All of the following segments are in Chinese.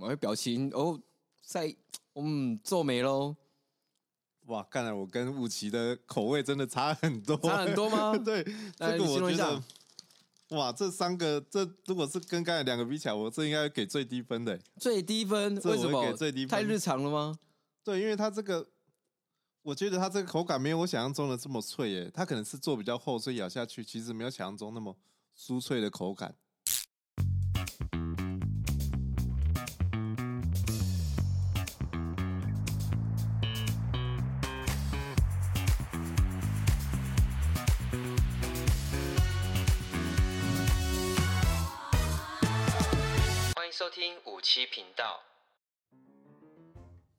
我的表情哦，在 嗯皱眉喽。哇，看来我跟武奇的口味真的差很多，差很多吗？对，这个我觉得，哇，这三个，这如果是跟刚才两个比起来，我这应该给最低分的。最低分？为什么？给最低分？太日常了吗？对，因为它这个，我觉得它这个口感没有我想象中的这么脆耶，它可能是做比较厚，所以咬下去其实没有想象中那么酥脆的口感。七频道。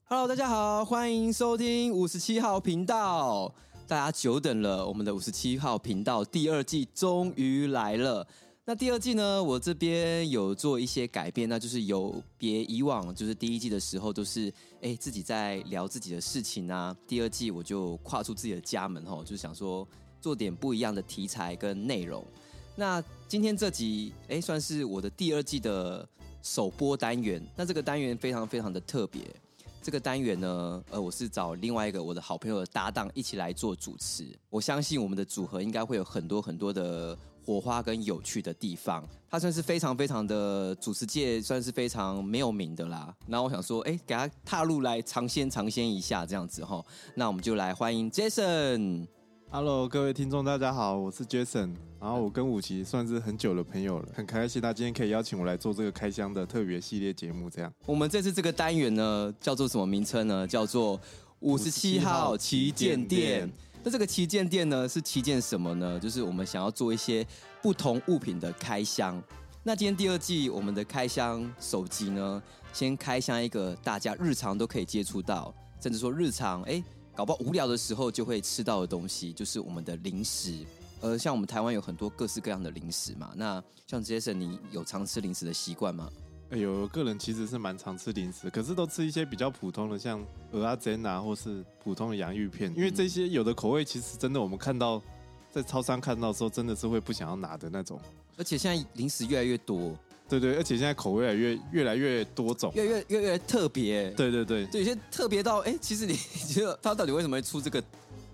Hello，大家好，欢迎收听五十七号频道。大家久等了，我们的五十七号频道第二季终于来了。那第二季呢，我这边有做一些改变，那就是有别以往，就是第一季的时候都是哎自己在聊自己的事情啊。第二季我就跨出自己的家门吼，就是想说做点不一样的题材跟内容。那今天这集哎算是我的第二季的。首播单元，那这个单元非常非常的特别。这个单元呢，呃，我是找另外一个我的好朋友的搭档一起来做主持。我相信我们的组合应该会有很多很多的火花跟有趣的地方。他算是非常非常的主持界算是非常没有名的啦。然后我想说，哎，给他踏入来尝鲜尝鲜一下这样子哈。那我们就来欢迎 Jason。Hello，各位听众，大家好，我是 Jason。然后我跟武奇算是很久的朋友了，很开心他今天可以邀请我来做这个开箱的特别系列节目。这样，我们这次这个单元呢，叫做什么名称呢？叫做五十七号旗舰店。那这个旗舰店呢，是旗舰什么呢？就是我们想要做一些不同物品的开箱。那今天第二季我们的开箱手机呢，先开箱一个大家日常都可以接触到，甚至说日常哎。搞不好无聊的时候就会吃到的东西，就是我们的零食。呃，像我们台湾有很多各式各样的零食嘛。那像 Jason，你有常吃零食的习惯吗？哎呦，我个人其实是蛮常吃零食，可是都吃一些比较普通的，像蚵仔煎啊，或是普通的洋芋片。因为这些有的口味，其实真的我们看到在超商看到的时候，真的是会不想要拿的那种。而且现在零食越来越多。对对，而且现在口味越越来越多种，越越越越特别。对对对，就有些特别到哎，其实你觉得它到底为什么会出这个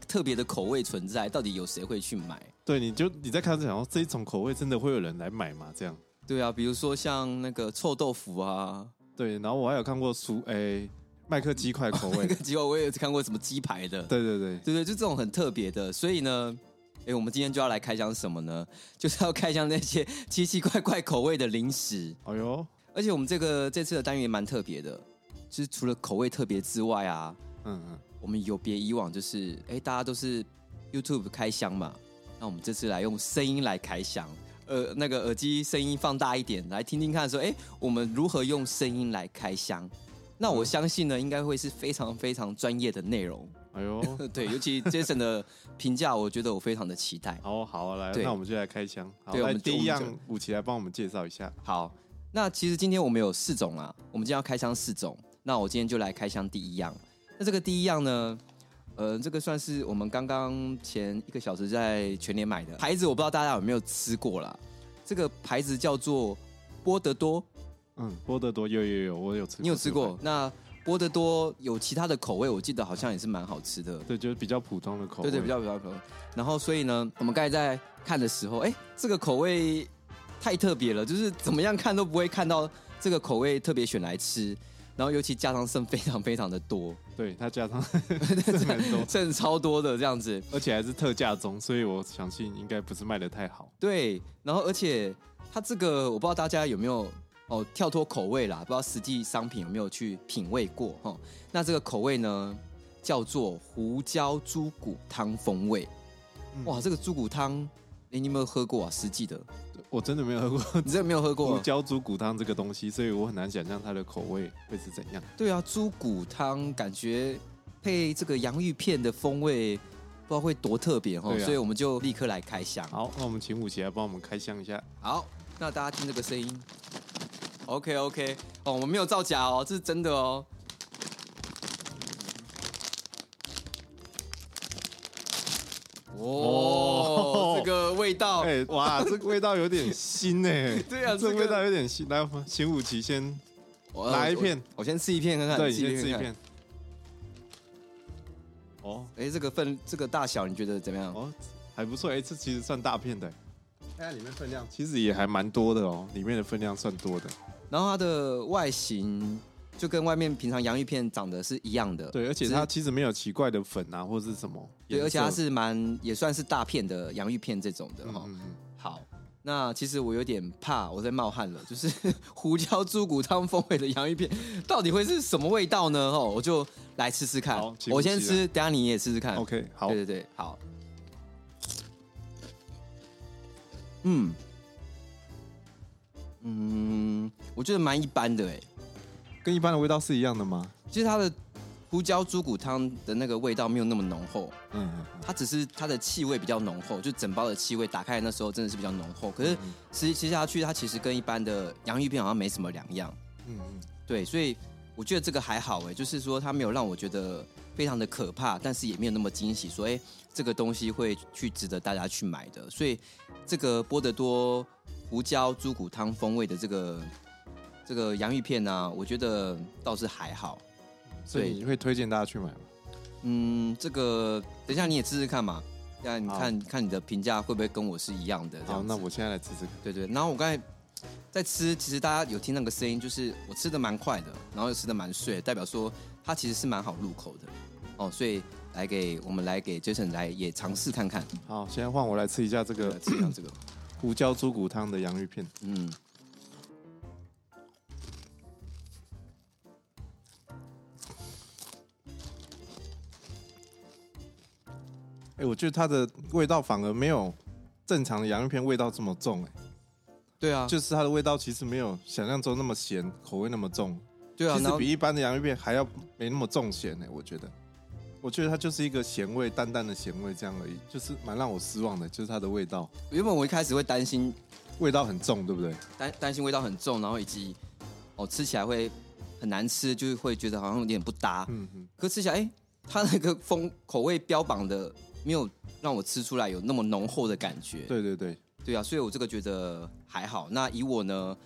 特别的口味存在？到底有谁会去买？对，你就你在开始想说这一种口味真的会有人来买吗？这样？对啊，比如说像那个臭豆腐啊，对，然后我还有看过薯哎麦克鸡块口味，麦克鸡块我也有看过什么鸡排的，对对对，对对，就这种很特别的，所以呢。哎，我们今天就要来开箱什么呢？就是要开箱那些 奇奇怪怪口味的零食。哎呦！而且我们这个这次的单元蛮特别的，就是除了口味特别之外啊，嗯嗯，我们有别以往，就是哎，大家都是 YouTube 开箱嘛，那我们这次来用声音来开箱，呃，那个耳机声音放大一点，来听听看，说哎，我们如何用声音来开箱？那我相信呢，应该会是非常非常专业的内容。哎呦，对，尤其 Jason 的评价，我觉得我非常的期待。好好来，那我们就来开箱。好对，我们第一样武器来帮我们介绍一下。好，那其实今天我们有四种啊，我们今天要开箱四种。那我今天就来开箱第一样。那这个第一样呢，呃，这个算是我们刚刚前一个小时在全年买的牌子，我不知道大家有没有吃过啦。这个牌子叫做波德多。嗯，波德多有有有，我有吃过。你有吃过？那波德多有其他的口味，我记得好像也是蛮好吃的。对，就是比较普通的口味。对对，比较比较普通。然后，所以呢，我们刚才在看的时候，哎，这个口味太特别了，就是怎么样看都不会看到这个口味特别选来吃。然后，尤其加上剩非常非常的多。对，它加上 剩蛮多，剩超多的这样子，而且还是特价中，所以我相信应该不是卖的太好。对，然后而且它这个，我不知道大家有没有。哦，跳脱口味啦，不知道实际商品有没有去品味过哈、哦？那这个口味呢，叫做胡椒猪骨汤风味。嗯、哇，这个猪骨汤，哎，你有没有喝过啊？实际的，我真的没有喝过，你真的没有喝过胡椒猪骨汤这个东西，所以我很难想象它的口味会是怎样。对啊，猪骨汤感觉配这个洋芋片的风味，不知道会多特别哈，哦啊、所以我们就立刻来开箱。好，那我们请武奇来帮我们开箱一下。好，那大家听这个声音。OK OK，哦，我们没有造假哦，这是真的哦。哦，哦这个味道，哎，哇，这个味道有点腥哎。对啊，这个味道有点腥。来，请武奇先来一片？我，我先吃一片看看。对，你先吃一片。哦哎，这个份这个大小你觉得怎么样？哦，还不错。哎，这其实算大片的。看看里面分量，其实也还蛮多的哦。里面的分量算多的。然后它的外形就跟外面平常洋芋片长得是一样的。对，而且它其实没有奇怪的粉啊，或者是什么。对，而且它是蛮也算是大片的洋芋片这种的哈。嗯嗯。好，那其实我有点怕，我在冒汗了。就是胡椒猪骨汤风味的洋芋片，到底会是什么味道呢？哦，我就来吃吃看。我先吃，等下你也吃吃看。OK，好。对对对，好。嗯。嗯，我觉得蛮一般的哎，跟一般的味道是一样的吗？其实它的胡椒猪骨汤的那个味道没有那么浓厚，嗯，它只是它的气味比较浓厚，就整包的气味打开那时候真的是比较浓厚。可是吃吃下去，它其实跟一般的洋芋片好像没什么两样，嗯嗯，对，所以我觉得这个还好哎，就是说它没有让我觉得非常的可怕，但是也没有那么惊喜，说哎这个东西会去值得大家去买的。所以这个波德多。胡椒猪骨汤风味的这个这个洋芋片呢、啊，我觉得倒是还好，所以你会推荐大家去买吗？嗯，这个等一下你也试试看嘛，这样你看看你的评价会不会跟我是一样的？好，那我现在来吃吃看。对对，然后我刚才在吃，其实大家有听那个声音，就是我吃的蛮快的，然后又吃的蛮碎，代表说它其实是蛮好入口的哦，所以来给我们来给 Jason 来也尝试看看。好，现在换我来吃一下这个，吃一下这个。胡椒猪骨汤的洋芋片，嗯，哎，我觉得它的味道反而没有正常的洋芋片味道这么重，哎，对啊，就是它的味道其实没有想象中那么咸，口味那么重，对啊，其实比一般的洋芋片还要没那么重咸，哎，我觉得。我觉得它就是一个咸味，淡淡的咸味这样而已，就是蛮让我失望的，就是它的味道。原本我一开始会担心味道很重，对不对？担担心味道很重，然后以及哦吃起来会很难吃，就是会觉得好像有点不搭。嗯嗯。可吃起来，哎，它那个风口味标榜的没有让我吃出来有那么浓厚的感觉。对对对，对啊，所以我这个觉得还好。那以我呢，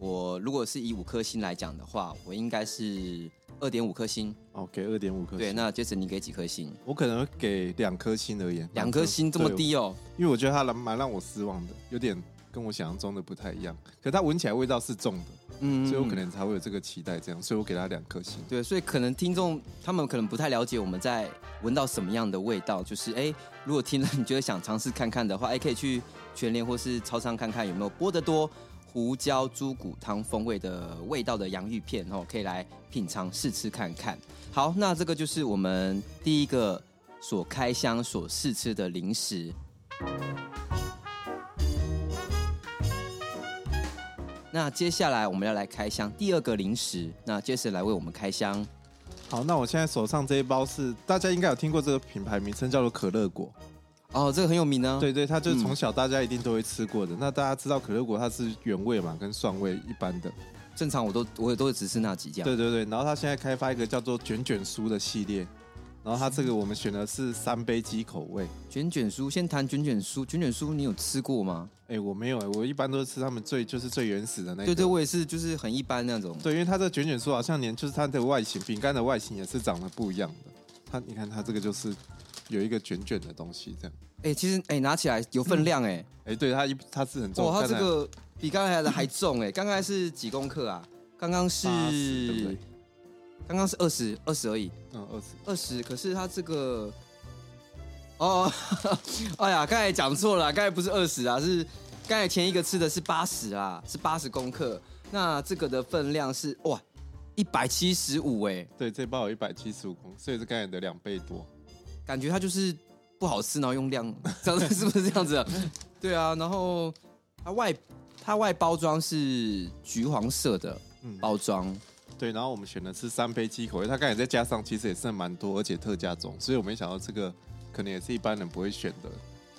我如果是以五颗星来讲的话，我应该是。二点五颗星哦，给二点五颗星。对，那 Jason 你给几颗星？我可能会给两颗星而言。两颗星这么低哦？因为我觉得它蛮蛮让我失望的，有点跟我想象中的不太一样。可它闻起来味道是重的，嗯，所以我可能才会有这个期待，这样，所以我给它两颗星。对，所以可能听众他们可能不太了解我们在闻到什么样的味道，就是哎，如果听了你觉得想尝试看看的话，哎，可以去全联或是超商看看有没有播得多。胡椒猪骨汤风味的味道的洋芋片哦，可以来品尝试吃看看。好，那这个就是我们第一个所开箱所试吃的零食。那接下来我们要来开箱第二个零食，那 Jason 来为我们开箱。好，那我现在手上这一包是大家应该有听过这个品牌名称叫做可乐果。哦，这个很有名呢。对对，它就是从小大家一定都会吃过的。嗯、那大家知道可乐果它是原味嘛，跟蒜味一般的。正常我都我也都只吃那几家。对对对，然后它现在开发一个叫做卷卷酥的系列，然后它这个我们选的是三杯鸡口味。卷卷酥，先谈卷卷酥。卷卷酥你有吃过吗？哎，我没有哎，我一般都是吃他们最就是最原始的那个。对对，我也是，就是很一般那种。对，因为它这个卷卷酥好像连就是它的外形，饼干的外形也是长得不一样的。它你看它这个就是。有一个卷卷的东西，这样。哎、欸，其实哎、欸，拿起来有分量哎、欸。哎、欸，对，它一它是很重。哦，它这个比刚才的还重哎、欸。刚刚是几公克啊？刚刚是，刚刚是二十二十而已。嗯，二十二十。可是它这个，哦，哎呀，刚才讲错了，刚才不是二十啊，是刚才前一个吃的是八十啊，是八十公克。那这个的分量是哇，一百七十五哎。对，这包有一百七十五公克，所以是刚才的两倍多。感觉它就是不好吃，然后用量，这样子是不是这样子啊？对啊，然后它外它外包装是橘黄色的包装，嗯，对，然后我们选的是三杯鸡口味，它刚才再加上其实也是蛮多，而且特价中，所以我没想到这个可能也是一般人不会选的。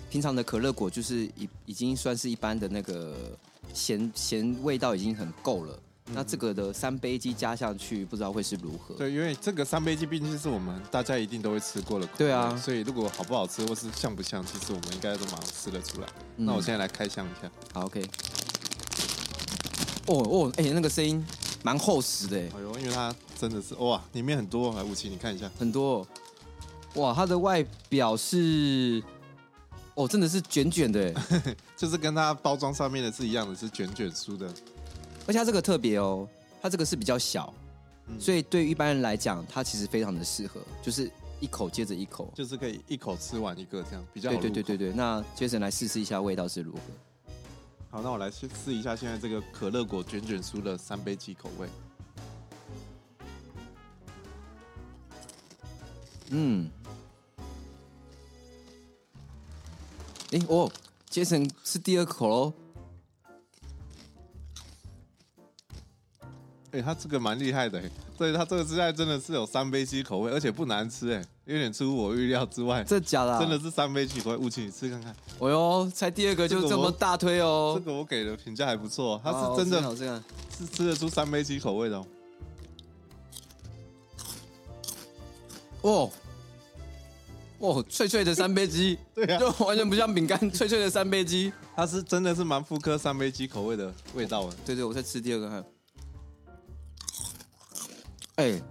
平常的可乐果就是已已经算是一般的那个咸咸味道已经很够了。那这个的三杯鸡加上去，不知道会是如何？对，因为这个三杯鸡毕竟是我们大家一定都会吃过的口味。对啊，所以如果好不好吃或是像不像，其实我们应该都马上吃得出来。那我现在来开箱一下。好，OK。哦哦，哎，那个声音蛮厚实的，哎呦，因为它真的是哇，里面很多，来武器你看一下，很多，哇，它的外表是，哦，真的是卷卷的，就是跟它包装上面的是一样的，是卷卷酥的，而且它这个特别哦，它这个是比较小，嗯、所以对于一般人来讲，它其实非常的适合，就是一口接着一口，就是可以一口吃完一个这样，比较对对对对对。那 Jason 来试试一下味道是如何。好，那我来先试一下现在这个可乐果卷卷酥的三杯鸡口味。嗯，哎、欸、哦，Jason 是第二口喽。哎、欸，他这个蛮厉害的，对他这个实在真的是有三杯鸡口味，而且不难吃，哎，有点出乎我预料之外。这假的、啊？真的是三杯鸡口味，吴奇，你吃看看。哦哟，才第二个就这么大推哦。这个我给的评价还不错，它是真的，是吃得出三杯鸡口味的哦。哦，哦，脆脆的三杯鸡，对啊，就完全不像饼干，脆脆的三杯鸡，它是真的是蛮复刻三杯鸡口味的味道的。对对，我再吃第二个看。哎、欸，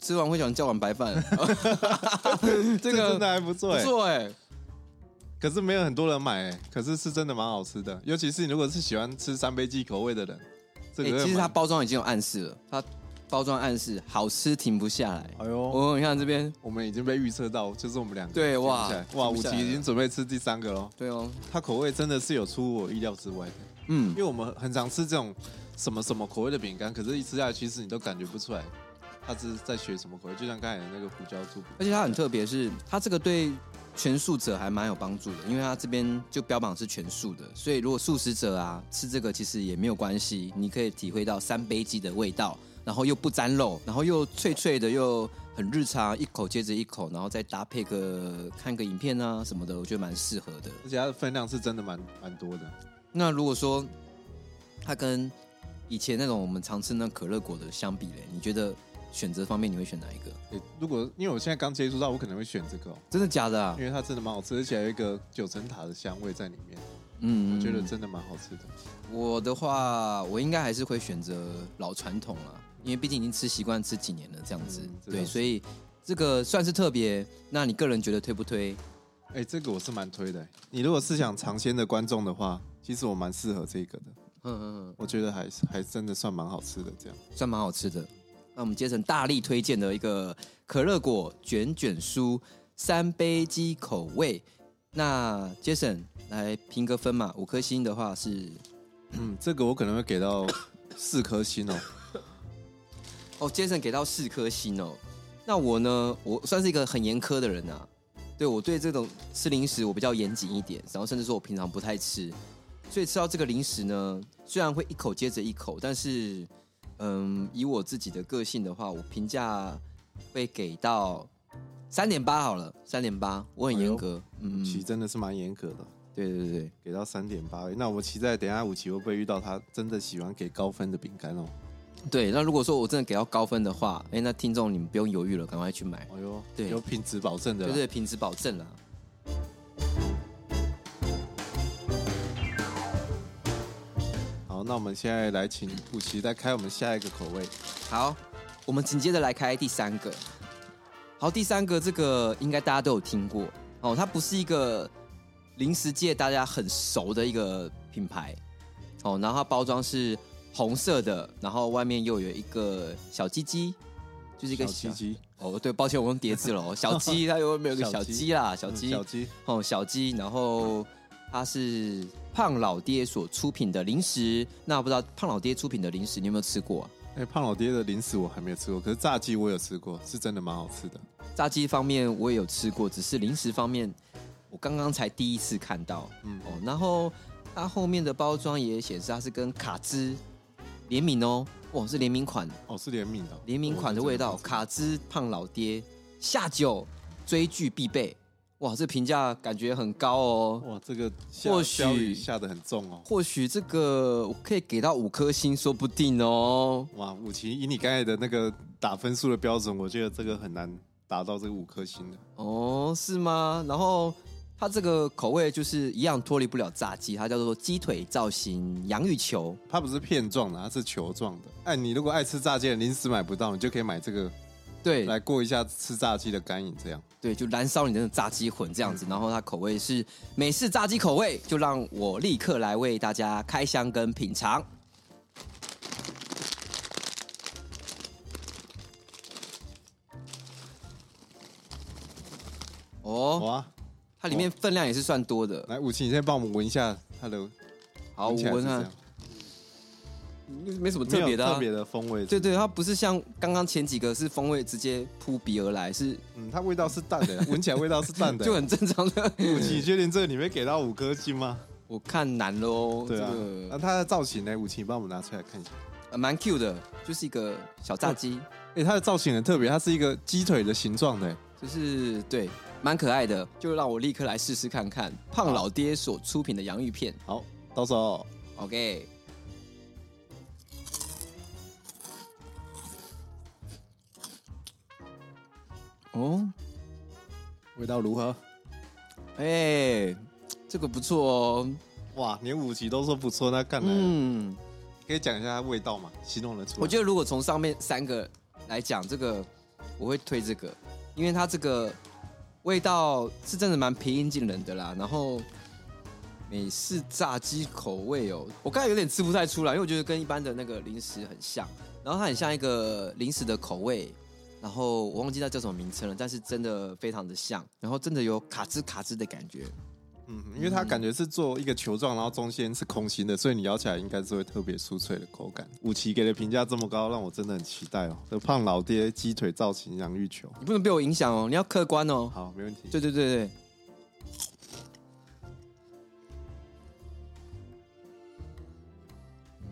吃完会想叫碗白饭。这个真的还不错，不错哎。可是没有很多人买，哎，可是是真的蛮好吃的。尤其是你如果是喜欢吃三杯鸡口味的人，这个其实它包装已经有暗示了，它包装暗示好吃停不下来。哎呦，哦，你看这边，我们已经被预测到，就是我们两个。对哇哇，五七已经准备吃第三个喽。对哦，它口味真的是有出乎我意料之外的。嗯，因为我们很常吃这种。什么什么口味的饼干，可是一吃下来，其实你都感觉不出来，它是在学什么口味。就像刚才的那个胡椒猪，而且它很特别，是它这个对全素者还蛮有帮助的，因为它这边就标榜是全素的，所以如果素食者啊吃这个其实也没有关系，你可以体会到三杯鸡的味道，然后又不沾肉，然后又脆脆的，又很日常，一口接着一口，然后再搭配个看个影片啊什么的，我觉得蛮适合的。而且它的分量是真的蛮蛮多的。那如果说它跟以前那种我们常吃那可乐果的相比嘞，你觉得选择方面你会选哪一个？欸、如果因为我现在刚接触到，我可能会选这个、喔。真的假的啊？因为它真的蛮好吃，而且还有一个九层塔的香味在里面。嗯，我觉得真的蛮好吃的。我的话，我应该还是会选择老传统了，因为毕竟已经吃习惯吃几年了这样子。嗯、对，所以这个算是特别。那你个人觉得推不推？哎、欸，这个我是蛮推的、欸。你如果是想尝鲜的观众的话，其实我蛮适合这个的。嗯嗯嗯，我觉得还是还真的算蛮好吃的，这样算蛮好吃的。那我们杰森大力推荐的一个可乐果卷卷酥三杯鸡口味。那 Jason 来评个分嘛，五颗星的话是，嗯，这个我可能会给到四颗星哦。哦，Jason 给到四颗星哦。那我呢，我算是一个很严苛的人啊。对，我对这种吃零食我比较严谨一点，然后甚至说我平常不太吃。所以吃到这个零食呢，虽然会一口接着一口，但是，嗯，以我自己的个性的话，我评价会给到三点八好了，三点八，我很严格，哎、嗯，其实真的是蛮严格的，对对对，给到三点八。那我期待等一下五七会不会遇到他真的喜欢给高分的饼干哦？对，那如果说我真的给到高分的话，哎，那听众你们不用犹豫了，赶快去买。哎呦，对，有品质保证的，对对，品质保证了。那我们现在来请五七再开我们下一个口味。好，我们紧接着来开第三个。好，第三个这个应该大家都有听过哦，它不是一个零食界大家很熟的一个品牌哦，然后它包装是红色的，然后外面又有一个小鸡鸡，就是一个小鸡鸡。哦，对，抱歉，我用叠字了哦，小鸡 它有没有个小鸡啦？小鸡，小鸡，哦，小鸡，然后它是。胖老爹所出品的零食，那我不知道胖老爹出品的零食你有没有吃过啊？哎，胖老爹的零食我还没有吃过，可是炸鸡我有吃过，是真的蛮好吃的。炸鸡方面我也有吃过，只是零食方面我刚刚才第一次看到。嗯哦，然后它后面的包装也显示它是跟卡兹联名哦，哇，是联名款哦，是联名的联名款的味道。卡兹胖老爹下酒追剧必备。哇，这评价感觉很高哦！哇，这个或许下的很重哦。或许这个我可以给到五颗星，说不定哦。哇，五七以你刚才的那个打分数的标准，我觉得这个很难达到这个五颗星的。哦，是吗？然后它这个口味就是一样脱离不了炸鸡，它叫做鸡腿造型洋芋球。它不是片状的，它是球状的。哎，你如果爱吃炸鸡，临时买不到，你就可以买这个，对，来过一下吃炸鸡的干瘾，这样。对，就燃烧你的炸鸡魂这样子。然后它口味是美式炸鸡口味，就让我立刻来为大家开箱跟品尝。哦，哇，它里面分量也是算多的。来，武奇，你先帮我们闻一下它的。好，我闻啊。没什么特别的、啊，特别的风味。对对，它不是像刚刚前几个是风味直接扑鼻而来，是嗯，它味道是淡的，闻起来味道是淡的，就很正常的。武奇，你确定这个你会给到五颗星吗？我看难喽。对啊，那它的造型呢？武奇，你帮我们拿出来看一下。呃，蛮 Q 的，就是一个小炸鸡。哎，它的造型很特别，它是一个鸡腿的形状的，就是对。蛮可爱的，就让我立刻来试试看看胖老爹所出品的洋芋片。好，到时候。OK。哦，味道如何？哎、欸，这个不错哦。哇，连五级都说不错，那看来，嗯，可以讲一下它味道吗？形容得出来？我觉得如果从上面三个来讲，这个我会推这个，因为它这个。味道是真的蛮平易近人的啦，然后美式炸鸡口味哦，我刚才有点吃不太出来，因为我觉得跟一般的那个零食很像，然后它很像一个零食的口味，然后我忘记它叫什么名称了，但是真的非常的像，然后真的有卡兹卡兹的感觉。嗯，因为它感觉是做一个球状，然后中间是空心的，所以你咬起来应该是会特别酥脆的口感。武奇给的评价这么高，让我真的很期待哦。这胖老爹鸡腿造型洋芋球，你不能被我影响哦，你要客观哦。好，没问题。对对对对。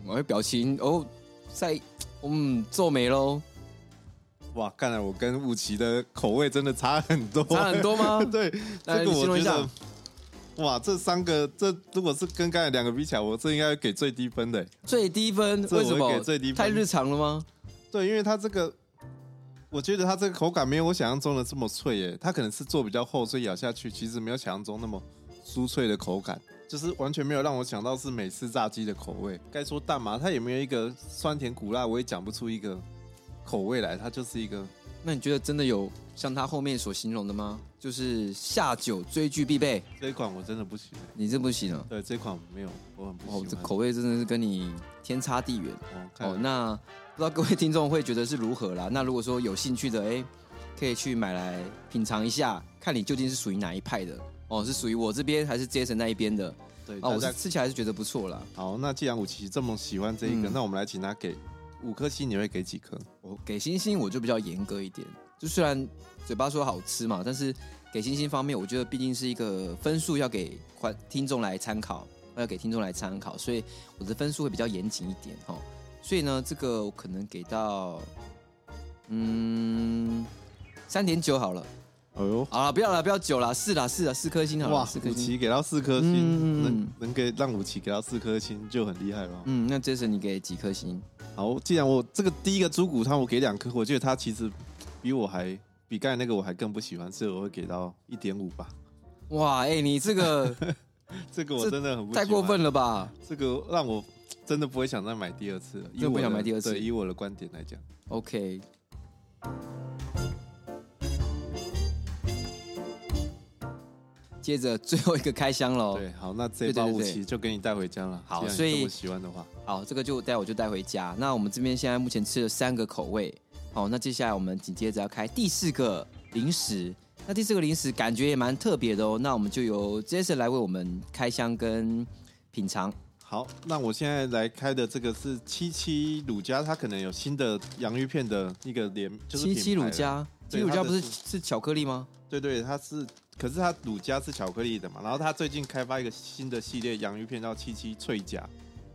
我的表情哦，在嗯皱眉喽。哇，看来我跟武奇的口味真的差很多，差很多吗？对，这个我觉得，哇，这三个，这如果是跟刚才两个比起来，我这应该给最低分的。最低分？为什么？给最低分？太日常了吗？对，因为它这个，我觉得它这个口感没有我想象中的这么脆耶，它可能是做比较厚，所以咬下去其实没有想象中那么酥脆的口感，就是完全没有让我想到是美式炸鸡的口味。该说淡吗？它也没有一个酸甜苦辣，我也讲不出一个。口味来，它就是一个。那你觉得真的有像它后面所形容的吗？就是下酒追剧必备。这一款我真的不行。你这不行啊？对，这款没有，我很不喜欢。哦，这口味真的是跟你天差地远。哦，哦，那不知道各位听众会觉得是如何啦？那如果说有兴趣的，哎，可以去买来品尝一下，看你究竟是属于哪一派的。哦，是属于我这边还是 Jason 那一边的？对，哦，我是吃起来是觉得不错啦。好，那既然武奇这么喜欢这一个，嗯、那我们来请他给。五颗星你会给几颗？我给星星我就比较严格一点，就虽然嘴巴说好吃嘛，但是给星星方面，我觉得毕竟是一个分数要给观听众来参考，要给听众来参考，所以我的分数会比较严谨一点哈。所以呢，这个我可能给到嗯三点九好了。哎呦，好了，不要了，不要九了，四了，四了，四颗星好了。哇，四颗星，奇给到四颗星，嗯、能能给让五奇给到四颗星就很厉害了。嗯，那这次你给几颗星？好，既然我这个第一个猪骨汤我给两颗，我觉得它其实比我还比刚才那个我还更不喜欢，所以我会给到一点五吧。哇，哎、欸，你这个 这个我真的很不喜欢，太过分了吧？这个让我真的不会想再买第二次了，因为不想买第二次。对，以我的观点来讲，OK。接着最后一个开箱喽。对，好，那这包武器就给你带回家了。好，所以喜欢的话，好，这个就带我就带回家。那我们这边现在目前吃了三个口味，好，那接下来我们紧接着要开第四个零食。那第四个零食感觉也蛮特别的哦。那我们就由 Jason 来为我们开箱跟品尝。好，那我现在来开的这个是七七乳加，它可能有新的洋芋片的一个联，就是七七乳加，七七乳加不是是巧克力吗？对对，它是。可是它乳加是巧克力的嘛，然后它最近开发一个新的系列洋芋片叫七七脆夹，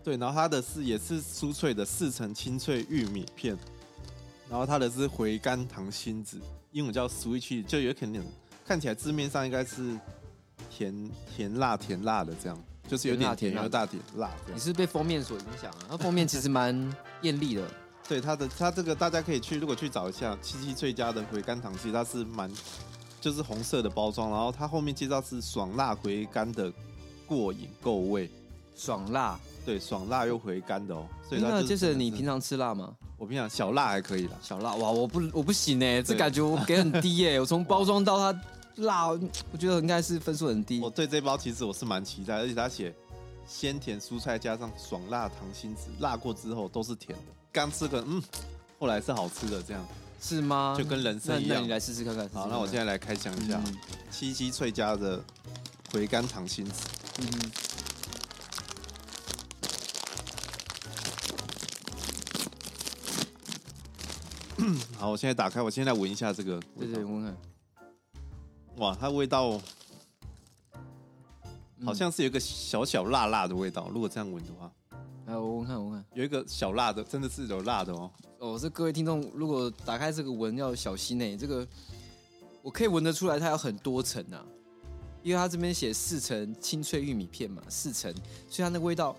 对，然后它的是也是酥脆的四层清脆玉米片，然后它的是回甘糖心子，英文叫 sweet，就有可能看起来字面上应该是甜甜辣甜辣的这样，就是有点甜有大点辣。你是被封面所影响啊？它封面其实蛮艳丽的，对它的它这个大家可以去如果去找一下七七最佳的回甘糖，其实它是蛮。就是红色的包装，然后它后面介绍是爽辣回甘的过瘾够味，爽辣，对，爽辣又回甘的哦。所以它那就是就是你平常吃辣吗？我平常小辣还可以啦，小辣哇，我不我不行哎，这对感觉我给很低耶，我从包装到它辣，我觉得应该是分数很低我。对这包其实我是蛮期待，而且它写鲜甜蔬菜加上爽辣糖心子，辣过之后都是甜的。刚吃个嗯，后来是好吃的，这样是吗？就跟人生一样那那你来试试看看。好。那我现在来开箱一下嗯七七脆家的回甘糖心子。嗯哼 好，我现在打开，我现在来闻一下这个味道。对对，我看哇，它味道嗯好像是有一个小小辣辣的味道。如果这样闻的话，哎，我闻看我看。有一个小辣的，真的是有辣的哦。哦，这各位听众，如果打开这个闻要小心呢。这个我可以闻得出来，它有很多层啊，因为它这边写四层清脆玉米片嘛，四层，所以它那个味道，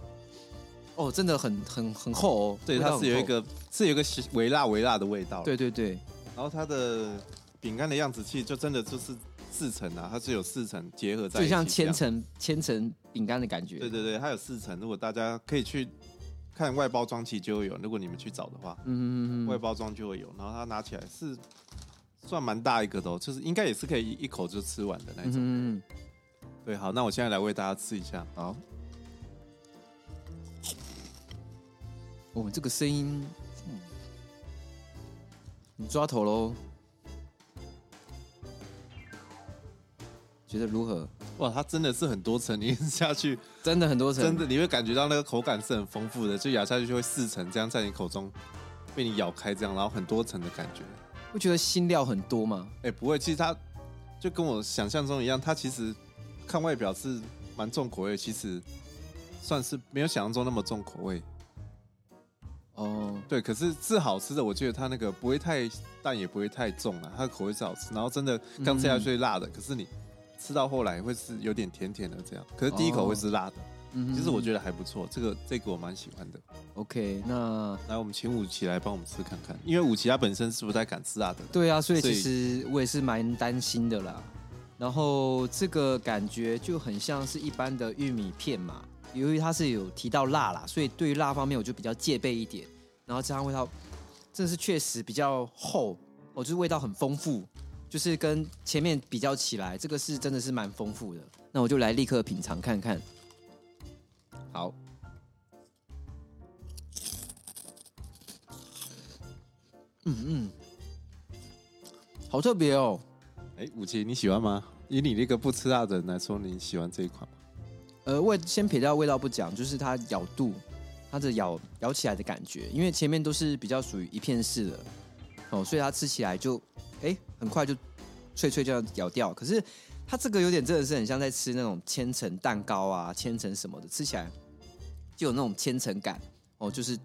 哦，真的很很很厚哦。对，它是有一个是有一个微辣微辣的味道。对对对，然后它的饼干的样子，其实就真的就是四层啊，它是有四层结合在一起，就像千。层千层饼干的感觉。对对对，它有四层。如果大家可以去看外包装，其实就会有。如果你们去找的话，嗯嗯嗯嗯，外包装就会有。然后它拿起来是算蛮大一个的、哦，就是应该也是可以一口就吃完的那种。嗯嗯嗯，对，好，那我现在来为大家吃一下。好。哦，这个声音，嗯你抓头喽。觉得如何？哇，它真的是很多层，你一下去，真的很多层，真的你会感觉到那个口感是很丰富的，就咬下去就会四层这样在你口中被你咬开这样，然后很多层的感觉。会觉得新料很多吗？哎、不会，其实它就跟我想象中一样，它其实看外表是蛮重口味，其实算是没有想象中那么重口味。哦，对，可是是好吃的，我觉得它那个不会太淡，也不会太重啊，它的口味是好吃，然后真的刚吃下去辣的，可是你吃到后来会是有点甜甜的这样，可是第一口会是辣的，嗯其实我觉得还不错，这个这个我蛮喜欢的。OK，那来，我们请武奇来帮我们吃看看，因为武奇他本身是不太敢吃辣的。对啊，所以其实我也是蛮担心的啦。然后这个感觉就很像是一般的玉米片嘛，由于它是有提到辣啦，所以对于辣方面我就比较戒备一点。然后这样味道真的是确实比较厚，哦，就是味道很丰富，就是跟前面比较起来，这个是真的是蛮丰富的。那我就来立刻品尝看看。好，嗯嗯，好特别哦。哎，武奇你喜欢吗？以你那个不吃辣的人来说，你喜欢这一款吗？呃，味先撇掉味道不讲，就是它咬度，它的咬咬起来的感觉，因为前面都是比较属于一片式的，哦，所以它吃起来就哎很快就脆脆就要咬掉。可是它这个有点真的是很像在吃那种千层蛋糕啊、千层什么的，吃起来就有那种千层感哦，就是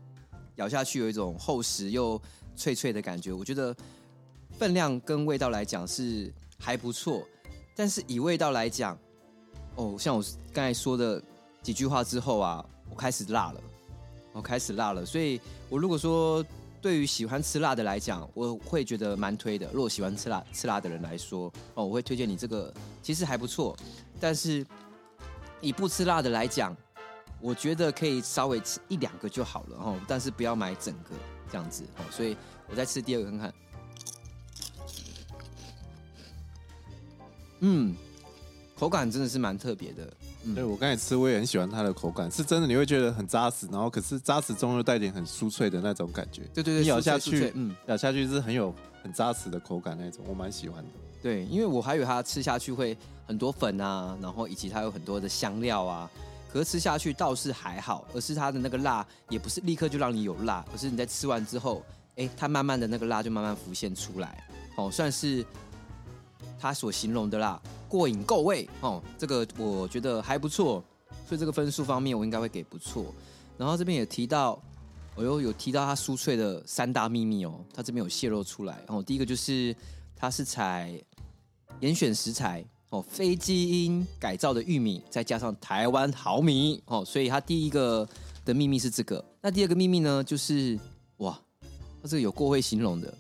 咬下去有一种厚实又脆脆的感觉。我觉得分量跟味道来讲是还不错，但是以味道来讲，哦，像我刚才说的几句话之后啊，我开始辣了，我开始辣了。所以，我如果说对于喜欢吃辣的来讲，我会觉得蛮推的。如果喜欢吃辣吃辣的人来说，哦，我会推荐你这个，其实还不错。但是以不吃辣的来讲，我觉得可以稍微吃一两个就好了哦，但是不要买整个这样子哦。所以我再吃第二个看看。嗯，口感真的是蛮特别的。嗯对我刚才吃，我也很喜欢它的口感，是真的，你会觉得很扎实，然后可是扎实中又带点很酥脆的那种感觉。对对对，你咬下去，嗯，咬下去是很有很扎实的口感那种，我蛮喜欢的。对，因为我还以为它吃下去会很多粉啊，然后以及它有很多的香料啊，可是吃下去倒是还好，而是它的那个辣也不是立刻就让你有辣，而是你在吃完之后，哎，它慢慢的那个辣就慢慢浮现出来，哦，算是它所形容的啦，过瘾够味哦，这个我觉得还不错，所以这个分数方面我应该会给不错。然后这边也提到，我又有提到它酥脆的三大秘密哦，它这边有泄露出来。哦第一个就是它是采严选食材哦，非基因改造的玉米，再加上台湾好米哦，所以它第一个的秘密是这个。那第二个秘密呢，就是哇，它这个有过会形容的，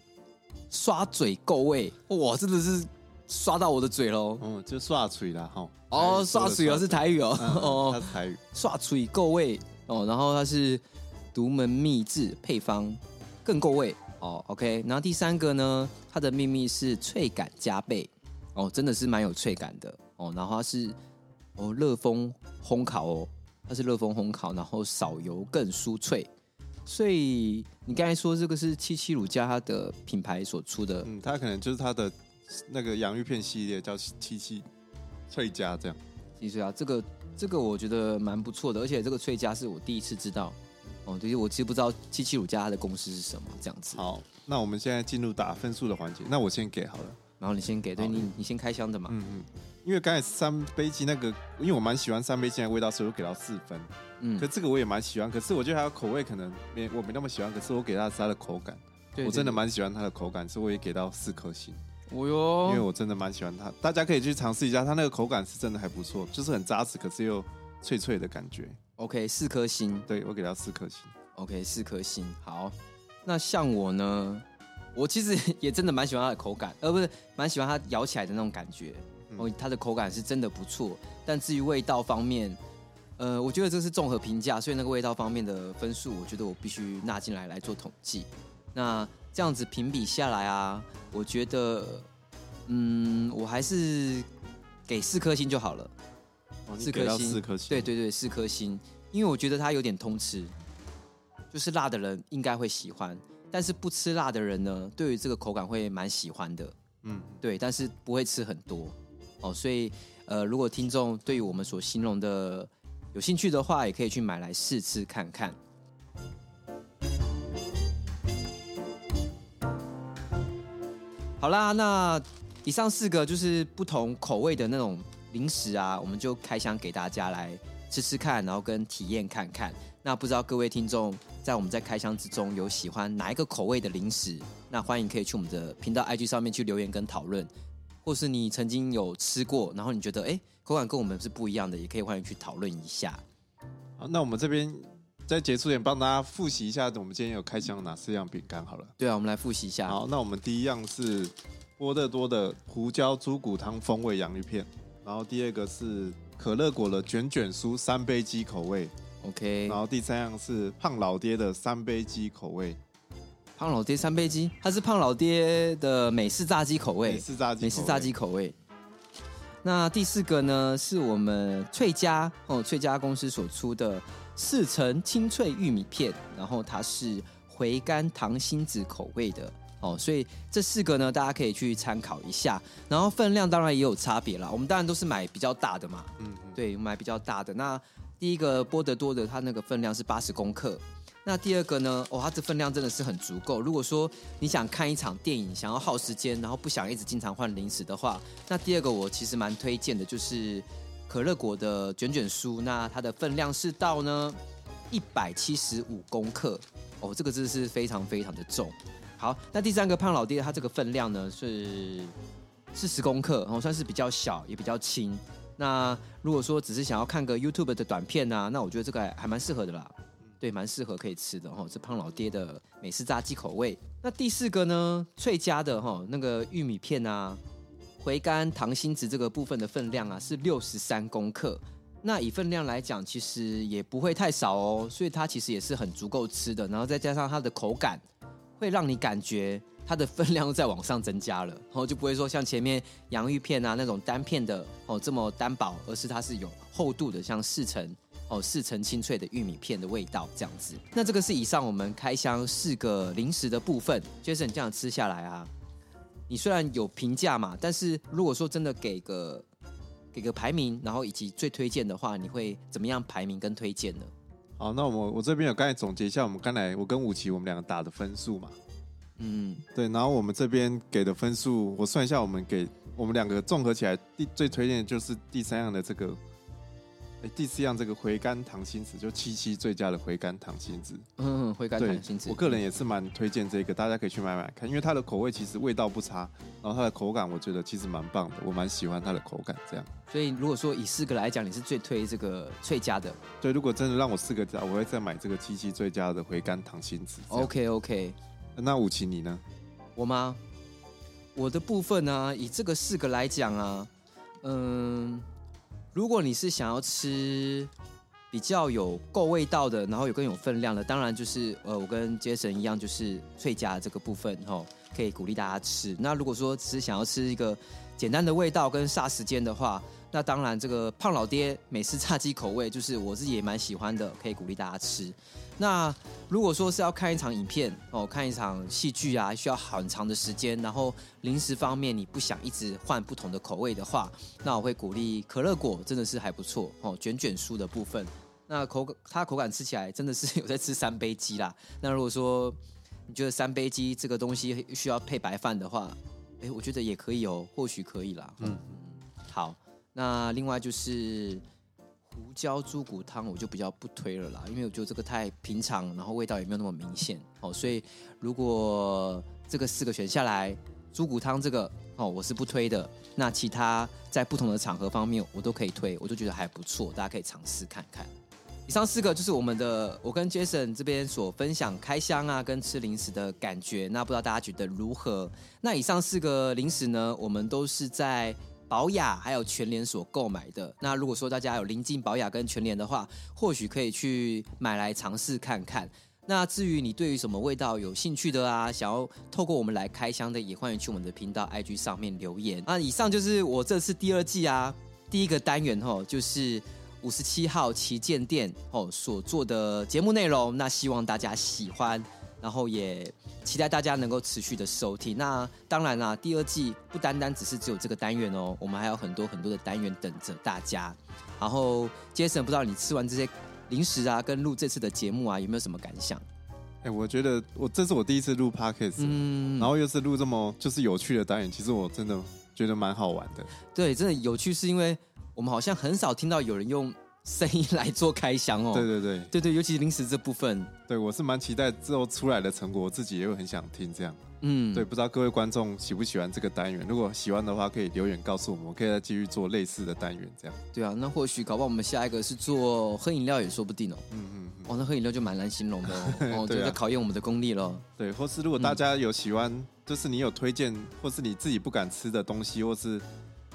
刷嘴够味哇，真的是刷到我的嘴喽。嗯，就刷嘴啦，哈。哦，刷嘴哦，是台语哦。嗯、哦，它是台语。刷嘴够味哦，然后它是独门秘制配方，更够味哦。OK，然后第三个呢，它的秘密是脆感加倍哦，真的是蛮有脆感的哦。然后它是哦热风烘烤哦，它是热风烘烤，然后少油更酥脆。所以你刚才说这个是七七乳加它的品牌所出的，嗯，它可能就是它的那个洋芋片系列叫七七脆加这样。七七啊，这个这个我觉得蛮不错的，而且这个脆加是我第一次知道哦，对，我其实不知道七七乳加它的公司是什么这样子。好，那我们现在进入打分数的环节，那我先给好了，然后你先给，对你你先开箱的嘛。嗯嗯，因为刚才三杯鸡那个，因为我蛮喜欢三杯鸡的味道，所以我给到四分。嗯，可这个我也蛮喜欢，可是我觉得它的口味可能没我没那么喜欢，可是我给它是它的口感，对对对，我真的蛮喜欢它的口感，所以我也给到四颗星。哦哟，因为我真的蛮喜欢它，大家可以去尝试一下，它那个口感是真的还不错，就是很扎实，可是又脆脆的感觉。OK，四颗星，对，我给它四颗星。OK，四颗星。好，那像我呢，我其实也真的蛮喜欢它的口感，而、呃、不是蛮喜欢它咬起来的那种感觉。哦、嗯，它的口感是真的不错，但至于味道方面。呃，我觉得这是综合评价，所以那个味道方面的分数，我觉得我必须纳进来来做统计。那这样子评比下来啊，我觉得，嗯，我还是给四颗星就好了。哦，四颗星，四颗星，对对对，四颗星，因为我觉得它有点通吃，就是辣的人应该会喜欢，但是不吃辣的人呢，对于这个口感会蛮喜欢的。嗯，对，但是不会吃很多哦，所以呃，如果听众对于我们所形容的。有兴趣的话，也可以去买来试吃看看。好啦，那以上四个就是不同口味的那种零食啊，我们就开箱给大家来吃吃看，然后跟体验看看。那不知道各位听众在我们在开箱之中有喜欢哪一个口味的零食？那欢迎可以去我们的频道 IG 上面去留言跟讨论，或是你曾经有吃过，然后你觉得哎。口感跟我们是不一样的，也可以欢迎去讨论一下。好，那我们这边在结束前帮大家复习一下，我们今天有开箱哪四样饼干？好了，对啊，我们来复习一下。好，那我们第一样是波德多的胡椒猪骨汤风味洋芋片，然后第二个是可乐果的卷卷酥三杯鸡口味，OK，然后第三样是胖老爹的三杯鸡口味。胖老爹三杯鸡，它是胖老爹的美式炸鸡口味，美式炸鸡，美式炸鸡口味。那第四个呢，是我们翠家哦，翠家公司所出的四层清脆玉米片，然后它是回甘糖心子口味的哦，所以这四个呢，大家可以去参考一下。然后分量当然也有差别啦，我们当然都是买比较大的嘛，嗯，对，买比较大的。那第一个波德多的，它那个分量是八十公克。那第二个呢？哦，它这分量真的是很足够。如果说你想看一场电影，想要耗时间，然后不想一直经常换零食的话，那第二个我其实蛮推荐的，就是可乐果的卷卷酥。那它的分量是到呢一百七十五公克。哦，这个真的是非常非常的重。好，那第三个胖老爹，它这个分量呢是四十公克，然后算是比较小，也比较轻。那如果说只是想要看个 YouTube 的短片啊，那我觉得这个还还蛮适合的啦。对，蛮适合可以吃的哈，是胖老爹的美式炸鸡口味。那第四个呢，翠家的哈，那个玉米片啊，回甘糖心子这个部分的分量啊是六十三公克。那以分量来讲，其实也不会太少哦，所以它其实也是很足够吃的。然后再加上它的口感，会让你感觉它的分量在往上增加了，然后就不会说像前面洋芋片啊那种单片的哦这么单薄，而是它是有厚度的，像四层。哦，四层清脆的玉米片的味道，这样子。那这个是以上我们开箱四个零食的部分。Jason，这样吃下来啊，你虽然有评价嘛，但是如果说真的给个给个排名，然后以及最推荐的话，你会怎么样排名跟推荐呢？好，那我我这边有刚才总结一下，我们刚才我跟武奇我们两个打的分数嘛。嗯，对。然后我们这边给的分数，我算一下，我们给我们两个综合起来，第最推荐的就是第三样的这个。哎，第四样这个回甘糖心子，就七七最佳的回甘糖心子。嗯，回甘糖心子，我个人也是蛮推荐这个，大家可以去买买看，因为它的口味其实味道不差，然后它的口感我觉得其实蛮棒的，我蛮喜欢它的口感这样。所以如果说以四个来讲，你是最推这个脆家的？对，如果真的让我四个加，我会再买这个七七最佳的回甘糖心子。OK OK，那武奇你呢？我吗？我的部分呢，以这个四个来讲啊，嗯，如果你是想要吃比较有够味道的，然后有更有分量的，当然就是呃，我跟杰森一样，就是脆夹这个部分吼，可以鼓励大家吃。那如果说只是想要吃一个简单的味道跟霎时间的话，那当然这个胖老爹美式炸鸡口味，就是我自己也蛮喜欢的，可以鼓励大家吃。那如果说是要看一场影片哦，看一场戏剧啊，需要很长的时间，然后零食方面你不想一直换不同的口味的话，那我会鼓励可乐果，真的是还不错哦。卷卷酥的部分，那口它口感吃起来真的是 有在吃三杯鸡啦。那如果说你觉得三杯鸡这个东西需要配白饭的话，哎，我觉得也可以哦，或许可以啦。嗯，好，那另外就是。胡椒猪骨汤我就比较不推了啦，因为我觉得这个太平常，然后味道也没有那么明显哦。所以如果这个四个选下来，猪骨汤这个哦我是不推的。那其他在不同的场合方面我都可以推，我都觉得还不错，大家可以尝试看看。以上四个就是我们的我跟 Jason 这边所分享开箱啊跟吃零食的感觉，那不知道大家觉得如何？那以上四个零食呢，我们都是在。保雅还有全联所购买的，那如果说大家有临近保雅跟全联的话，或许可以去买来尝试看看。那至于你对于什么味道有兴趣的啊，想要透过我们来开箱的，也欢迎去我们的频道 IG 上面留言。那以上就是我这次第二季啊第一个单元吼，就是五十七号旗舰店哦所做的节目内容。那希望大家喜欢。然后也期待大家能够持续的收听。那当然啦，第二季不单单只是只有这个单元哦，我们还有很多很多的单元等着大家。然后，Jason，不知道你吃完这些零食啊，跟录这次的节目啊，有没有什么感想？哎，我觉得我这是我第一次录 Podcast，嗯，然后又是录这么就是有趣的单元，其实我真的觉得蛮好玩的。对，真的有趣，是因为我们好像很少听到有人用。声音来做开箱哦，对 对对，对对，尤其是零食这部分，对我是蛮期待之后出来的成果，我自己也会很想听这样。嗯，对，不知道各位观众喜不喜欢这个单元？如果喜欢的话，可以留言告诉我们，我可以再继续做类似的单元这样。对啊，那或许搞不好我们下一个是做喝饮料也说不定哦。嗯嗯，哦，那喝饮料就蛮难形容的哦，哦，就在考验我们的功力了。对，或是如果大家有喜欢，就是你有推荐，或是你自己不敢吃的东西，或是。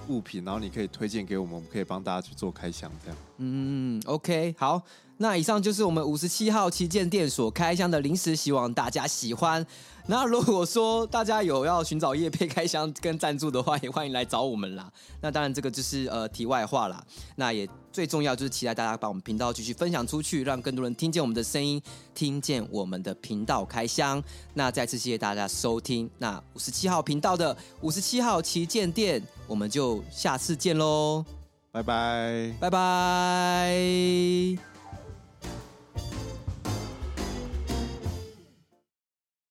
物品，然后你可以推荐给我们，我们可以帮大家去做开箱，这样。嗯，OK，好，那以上就是我们五十七号旗舰店所开箱的零食，希望大家喜欢。那如果说大家有要寻找叶配开箱跟赞助的话，也欢迎来找我们啦。那当然这个就是呃题外话啦。那也最重要就是期待大家把我们频道继续分享出去，让更多人听见我们的声音，听见我们的频道开箱。那再次谢谢大家收听。那五十七号频道的五十七号旗舰店，我们就下次见喽，拜拜，拜拜。